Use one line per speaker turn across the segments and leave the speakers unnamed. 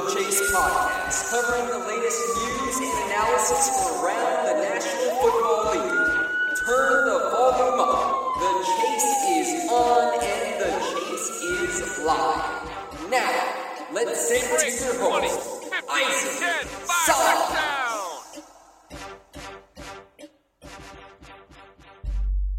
The Chase Podcast, covering the latest news and analysis from around the National Football League. Turn the volume up. The chase is on and the chase is live. Now, let's send to your host, Isaac Salah.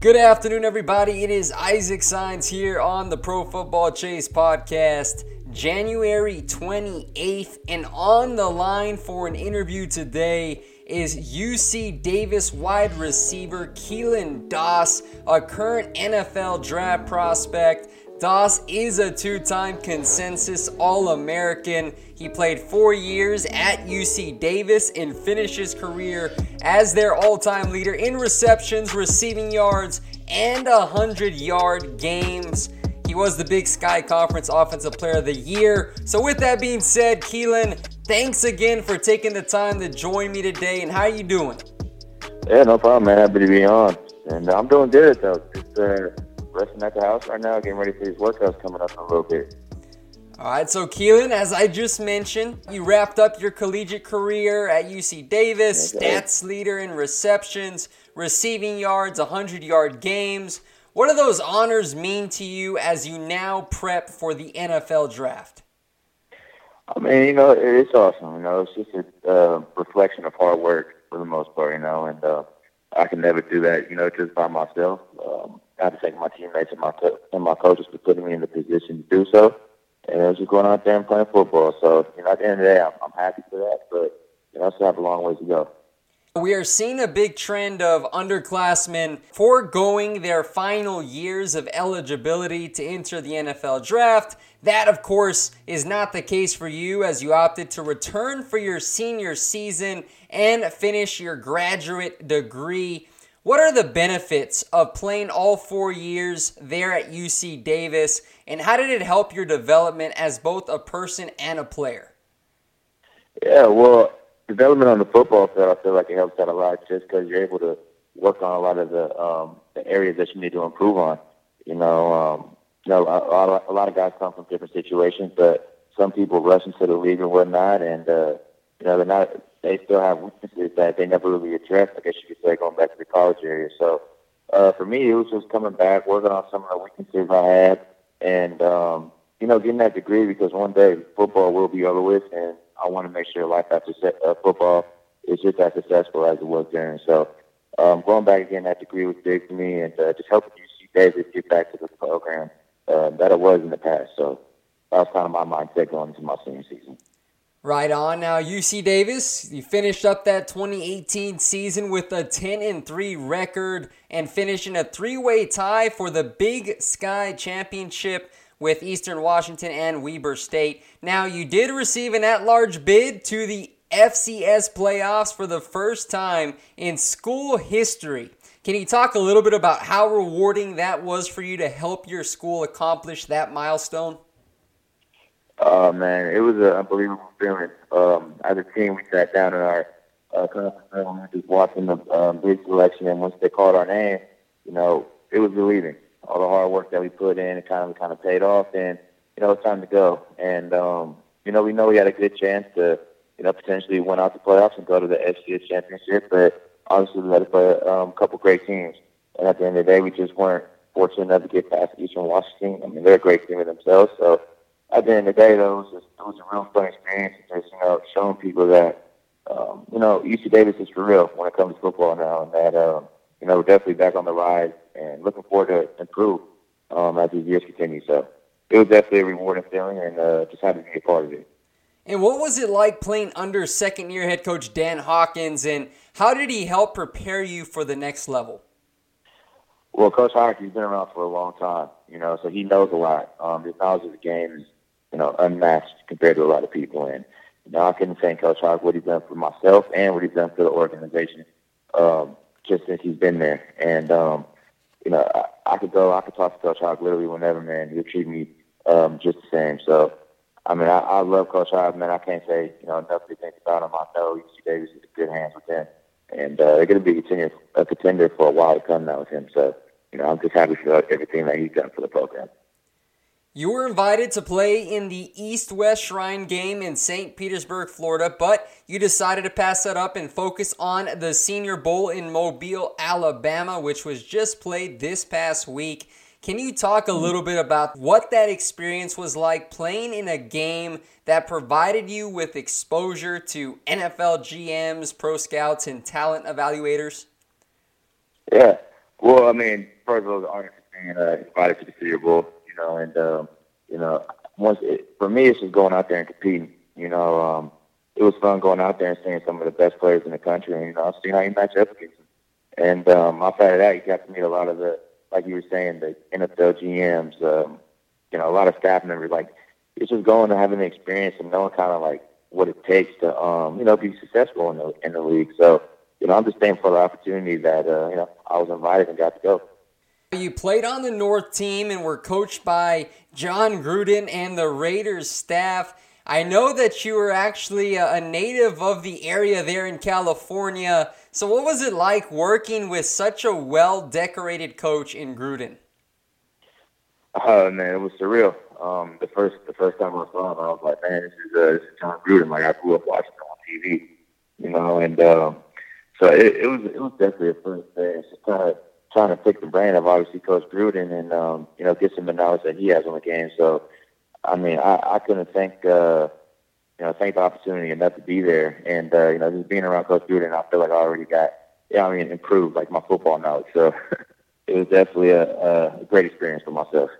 Good afternoon, everybody. It is Isaac Signs here on the Pro Football Chase podcast, January 28th. And on the line for an interview today is UC Davis wide receiver Keelan Doss, a current NFL draft prospect. Doss is a two time consensus All American. He played four years at UC Davis and finished his career as their all time leader in receptions, receiving yards, and 100 yard games. He was the Big Sky Conference Offensive Player of the Year. So, with that being said, Keelan, thanks again for taking the time to join me today. And how are you doing?
Yeah, no problem, man. Happy to be on. And I'm doing good, though. Just uh, resting at the house right now, getting ready for these workouts coming up in a little bit.
All right, so Keelan, as I just mentioned, you wrapped up your collegiate career at UC Davis,
Okay.
stats leader in receptions, receiving yards, 100 yard games. What do those honors mean to you as you now prep for the NFL draft?
I mean, you know, it's awesome. You know, it's just a uh, reflection of hard work for the most part, you know, and uh, I can never do that, you know, just by myself. Um, I have to thank my teammates and my co- and my coaches for putting me in the position to do so. And I was just going out there and playing football. So, you know, at the end of the day, I'm, I'm happy for that, but, you know, I still have a long ways to go.
We are seeing a big trend of underclassmen foregoing their final years of eligibility to enter the NFL draft. That, of course, is not the case for you as you opted to return for your senior season and finish your graduate degree. What are the benefits of playing all four years there at UC Davis, and how did it help your development as both a person and a player?
Yeah, well, development on the football field, I feel like it helps out a lot just because you're able to work on a lot of the um, the areas that you need to improve on. You know, um, you know, a, a, lot of, a lot of guys come from different situations, but some people rush into the league and whatnot, and uh, you know, they're not. They still have weaknesses that they never really addressed. I guess you could say going back to the college area. So uh, for me, it was just coming back, working on some of the weaknesses I had, and um, you know, getting that degree because one day football will be over with, and I want to make sure life after se- uh, football is just as successful as it was during. So um, going back again, that degree was big for me, and uh, just helping UC Davis get back to the program uh, that it was in the past. So that was kind of my mindset going into my senior season.
Right on. Now, UC Davis, you finished up that 2018 season with a 10 and 3 record and finishing a three way tie for the Big Sky Championship with Eastern Washington and Weber State. Now, you did receive an at large bid to the FCS playoffs for the first time in school history. Can you talk a little bit about how rewarding that was for you to help your school accomplish that milestone?
Oh man, it was an unbelievable feeling. Um, as a team, we sat down in our uh, conference room, just watching the um, big selection, and once they called our name, you know, it was relieving. All the hard work that we put in, it kind of kind of paid off, and you know, it's time to go. And um, you know, we know we had a good chance to, you know, potentially win out the playoffs and go to the FCS championship, but obviously we had to play um, a couple great teams. And at the end of the day, we just weren't fortunate enough to get past Eastern Washington. I mean, they're a great team in themselves, so at the end of the day, though, it was, just, it was a real fun experience. Just you know, showing people that um, you know UC Davis is for real when it comes to football now, and that um, you know we're definitely back on the rise and looking forward to improve um, as these years continue. So it was definitely a rewarding feeling, and uh, just happy to be a part of it.
And what was it like playing under second year head coach Dan Hawkins, and how did he help prepare you for the next level?
Well, Coach Hawkins, he's been around for a long time, you know, so he knows a lot. Um, his knowledge of the game is you know, unmatched compared to a lot of people. And you know, I couldn't thank Coach Hawkins what he's done for myself and what he's done for the organization um, just since he's been there. And um, you know, I, I could go, I could talk to Coach Hawk literally whenever, man. He'll treat me um, just the same. So, I mean, I, I love Coach Hawk, man. I can't say you know enough to think about him. I know UC Davis is in good hands with him, and uh, they're going to be a contender, a contender for a while to come now with him. So, you know, I'm just happy for everything that he's done for the program.
You were invited to play in the East West Shrine game in St. Petersburg, Florida, but you decided to pass that up and focus on the Senior Bowl in Mobile, Alabama, which was just played this past week. Can you talk a little bit about what that experience was like playing in a game that provided you with exposure to NFL GMs, pro scouts, and talent evaluators?
Yeah. Well, I mean, first of all, the honor of being uh, invited to the Senior Bowl you know, and um, you know, once it, for me, it's just going out there and competing. You know, um, it was fun going out there and seeing some of the best players in the country, and you know, seeing how you match up against them. And um, outside of that, you got to meet a lot of the, like you were saying, the NFL GMs, um, you know, a lot of staff members. Like, it's just going and having the experience and knowing kind of like what it takes to, um, you know, be successful in the in the league. So, you know, I'm just thankful for the opportunity that uh, you know I was invited and got to go.
You played on the North team and were coached by Jon Gruden and the Raiders staff. I know that you were actually a native of the area there in California. So, what was it like working with such a well decorated coach in Gruden?
Oh man, it was surreal. Um, the first the first time I saw him, I was like, man, this is uh, this is Jon Gruden. Like I grew up watching him on TV, you know, and um, so it, it was it was definitely a first experience. It's kind of trying to pick the brain of obviously Coach Gruden and um, you know get some of the knowledge that he has on the game. So, I mean, I, I couldn't thank uh, you know thank the opportunity enough to be there, and uh, you know just being around Coach Gruden, I feel like I already got yeah, I mean improved like my football knowledge. So it was definitely a, a great experience for myself.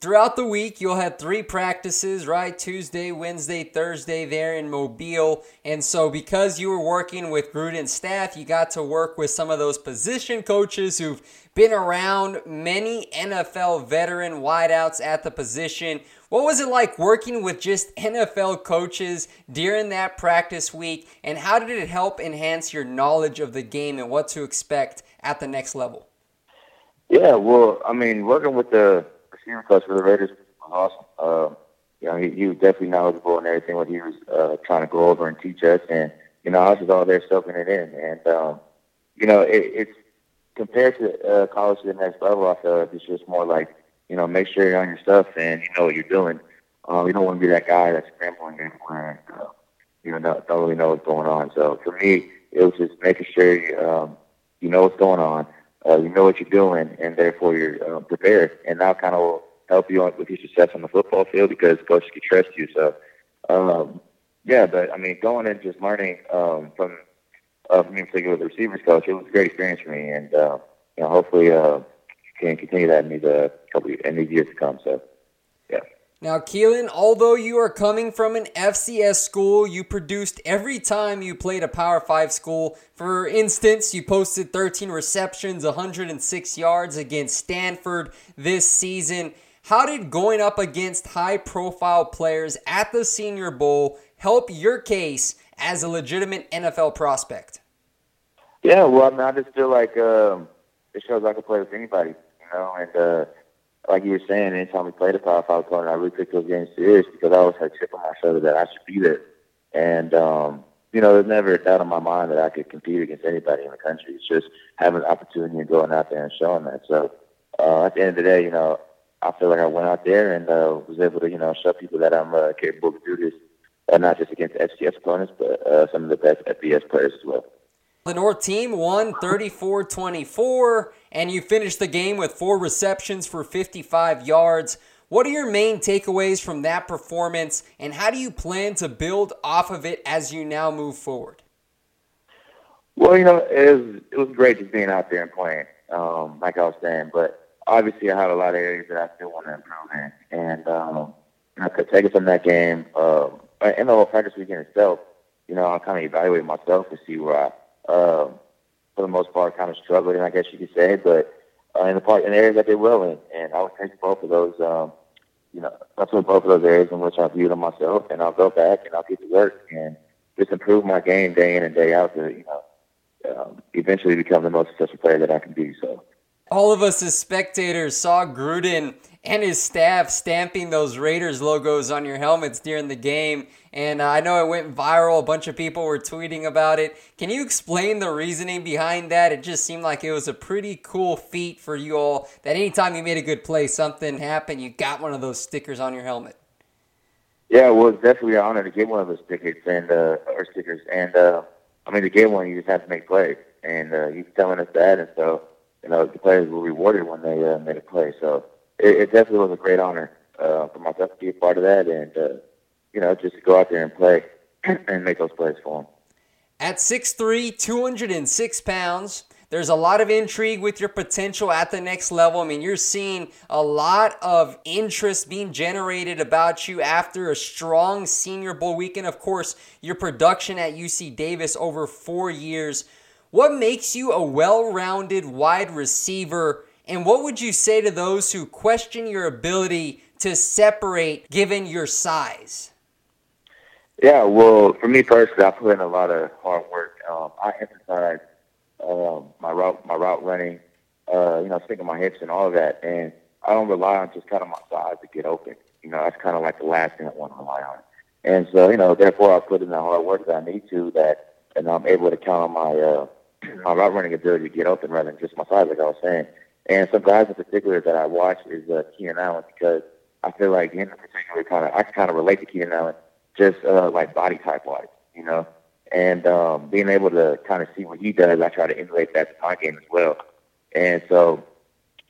Throughout the week, you'll have three practices, right? Tuesday, Wednesday, Thursday there in Mobile. And so, because you were working with Gruden's staff, you got to work with some of those position coaches who've been around many NFL veteran wideouts at the position. What was it like working with just NFL coaches during that practice week? And how did it help enhance your knowledge of the game and what to expect at the next level?
Yeah, well, I mean, working with the receiver coach for the Raiders was awesome. Uh, you know, he, he was definitely knowledgeable and everything what he was uh, trying to go over and teach us. And you know, I was just all there soaking it in. And um, you know, it, it's compared to uh, college to the next level. I feel like it's just more like you know, make sure you're on your stuff and you know what you're doing. Um, you don't want to be that guy that's scrambling everywhere. And, uh, you know, don't, really know what's going on. So for me, it was just making sure um, you know what's going on uh, you know what you're doing, and therefore you're uh, prepared. And that kind of will help you on, with your success on the football field because coaches can trust you. So, um, yeah, but I mean, going and just learning um, from uh, me in particular the receivers coach, it was a great experience for me, and uh, you know, hopefully uh, can continue that in these uh, couple in these years to come. So.
Now, Keelan, although you are coming from an FCS school, you produced every time you played a Power 5 school. For instance, you posted 13 receptions, 106 yards against Stanford this season. How did going up against high profile players at the Senior Bowl help your case as a legitimate NFL prospect?
Yeah, well, I mean, I just feel like um, it shows I can play with anybody, you know, and uh, like you were saying, anytime we played a Power Five opponent, I really took those games serious because I always had a chip on my shoulder that I should be there. And, um, you know, there's never a doubt in my mind that I could compete against anybody in the country. It's just having the opportunity and going out there and showing that. So uh, at the end of the day, you know, I feel like I went out there and uh, was able to, you know, show people that I'm uh, capable to do this, uh, not just against FCS opponents, but uh, some of the best FBS players as well.
The North team won 34 24, and you finished the game with four receptions for 55 yards. What are your main takeaways from that performance, and how do you plan to build off of it as you now move forward?
Well, you know, it was, it was great just being out there and playing, um, like I was saying, but obviously I have a lot of areas that I still want to improve in. And um, I could take it from that game, um, in the whole practice weekend itself, you know, I kind of evaluate myself to see where I, um, for the most part, kind of struggled, I guess you could say, but uh, in the part in the areas that they will in, and I would take both of those um, you know, that's what both of those areas in which I view them myself, and I'll go back and I'll get to work and just improve my game day in and day out to, you know, um, eventually become the most successful player that I can be. So,
all of us as spectators saw Gruden and his staff stamping those Raiders logos on your helmets during the game. And uh, I know it went viral. A bunch of people were tweeting about it. Can you explain the reasoning behind that? It just seemed like it was a pretty cool feat for you all that anytime you made a good play, something happened, you got one of those stickers on your helmet.
Yeah, well, it's definitely an honor to get one of those stickers and uh, or stickers. And uh, I mean, to get one, you just have to make plays. And uh, he's telling us that, and so you know the players were rewarded when they uh, made a play. So it, it definitely was a great honor uh, for myself to be a part of that, and uh, you know, just to go out there and play and make those plays for them.
At 6'3", 206 pounds, there's a lot of intrigue with your potential at the next level. I mean, you're seeing a lot of interest being generated about you after a strong Senior Bowl weekend. Of course, your production at UC Davis over four years. What makes you a well rounded wide receiver and what would you say to those who question your ability to separate given your size?
Yeah, well, for me personally, I put in a lot of hard work. Um, I emphasize um, my route, my route running, uh, you know, sticking my hips and all of that, and I don't rely on just kind of my size to get open. You know, that's kind of like the last thing I want to rely on. And so, you know, therefore, I put in the hard work that I need to. That, and I'm able to count on my uh, my route running ability to get open rather than just my size, like I was saying. And some guys in particular that I watch is uh, Keenan Allen because I feel like in particular kind of I can kind of relate to Keenan Allen just uh, like body type wise, you know, and um, being able to kind of see what he does, I try to emulate that to my game as well. And so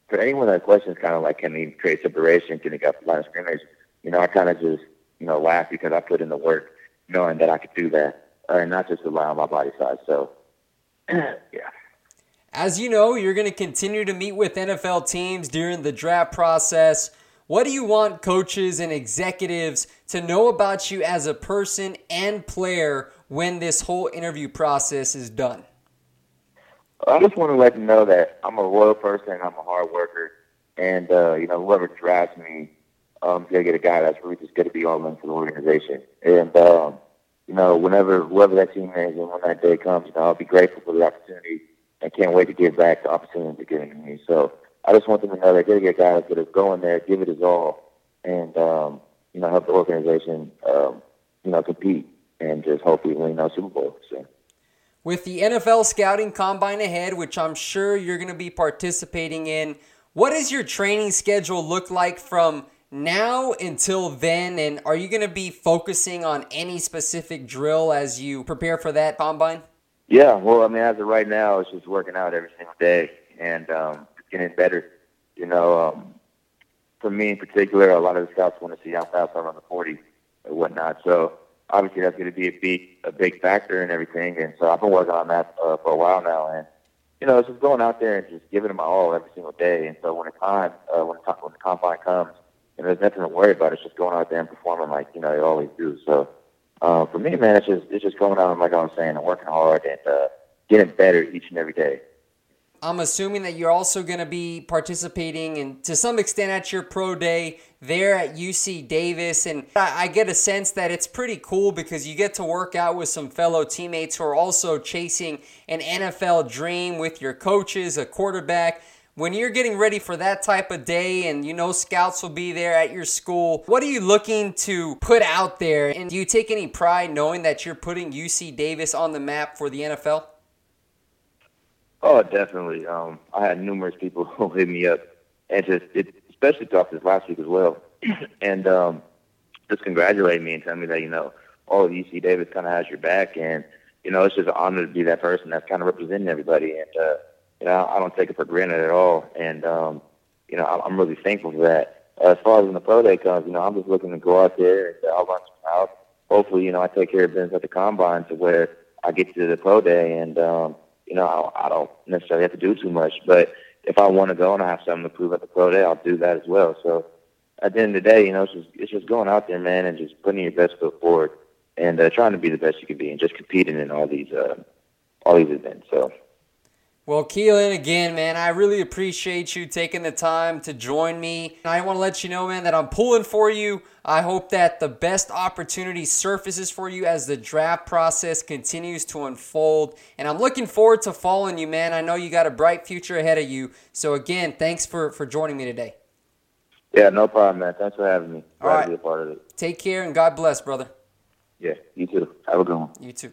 for anyone that questions kind of like can he create separation, can he get the line of scrimmage, you know, I kind of just you know laugh because I put in the work knowing that I could do that, uh, and not just rely on my body size. So yeah.
As you know, you're going to continue to meet with NFL teams during the draft process. What do you want coaches and executives to know about you as a person and player when this whole interview process is done?
I just want to let them know that I'm a loyal person, I'm a hard worker, and uh, you know whoever drafts me, um, gonna get a guy that's really just going to be all in for the organization. And um, you know, whenever whoever that team is, and when that day comes, you know, I'll be grateful for the opportunity I can't wait to give back the opportunity to get to me. So I just want them to know that they're get guys that are going there, give it his all, and um, you know help the organization, um, you know, compete and just hopefully win a Super Bowl. So.
With the NFL scouting combine ahead, which I'm sure you're going to be participating in, what does your training schedule look like from now until then? And are you going to be focusing on any specific drill as you prepare for that combine?
Yeah, well, I mean, as of right now, it's just working out every single day and um, getting better. You know, um, for me in particular, a lot of the scouts want to see how fast I run the 40 and whatnot. So obviously, that's going to be a big, a big factor in everything. And so I've been working on that uh, for a while now, and you know, it's just going out there and just giving it my all every single day. And so when the time, uh, when the, when the combine comes, and there's nothing to worry about. It's just going out there and performing like you know you always do. So uh, for me, man, it's just it's just going out like I was saying and working hard and uh, getting better each and every day.
I'm assuming that you're also going to be participating and to some extent at your pro day there at UC Davis. And I, I, get a sense that it's pretty cool because you get to work out with some fellow teammates who are also chasing an NFL dream with your coaches, a quarterback. When you're getting ready for that type of day and you know scouts will be there at your school, what are you looking to put out there? And do you take any pride knowing that you're putting UC Davis on the map for the NFL?
Oh, definitely. Um, I had numerous people who hit me up, and just it, especially throughout this last week as well, and um, just congratulate me and tell me that you know, all of UC Davis kind of has your back, and you know, it's just an honor to be that person that's kind of representing everybody, and uh, you know, I don't take it for granted at all, and um, you know, I'm really thankful for that. As far as when the pro day comes, you know, I'm just looking to go out there and uh, I'll run some out. Hopefully, you know, I take care of business at the combine to where I get to the pro day and. um you know, I, I don't necessarily have to do too much. But if I want to go and I have something to prove at the pro day, I'll do that as well. So at the end of the day, you know, it's just it's just going out there, man, and just putting your best foot forward and uh, trying to be the best you can be, and just competing in all these uh, all these events. So.
Well, Keelan, again, man, I really appreciate you taking the time to join me. I want to let you know, man, that I'm pulling for you. I hope that the best opportunity surfaces for you as the draft process continues to unfold. And I'm looking forward to following you, man. I know you got a bright future ahead of you. So, again, thanks for, for joining me today.
Yeah, no problem, man. Thanks for having me. Glad
All right.
to be a part of it.
Take care and God bless, brother.
Yeah, you too. Have a good one.
You too.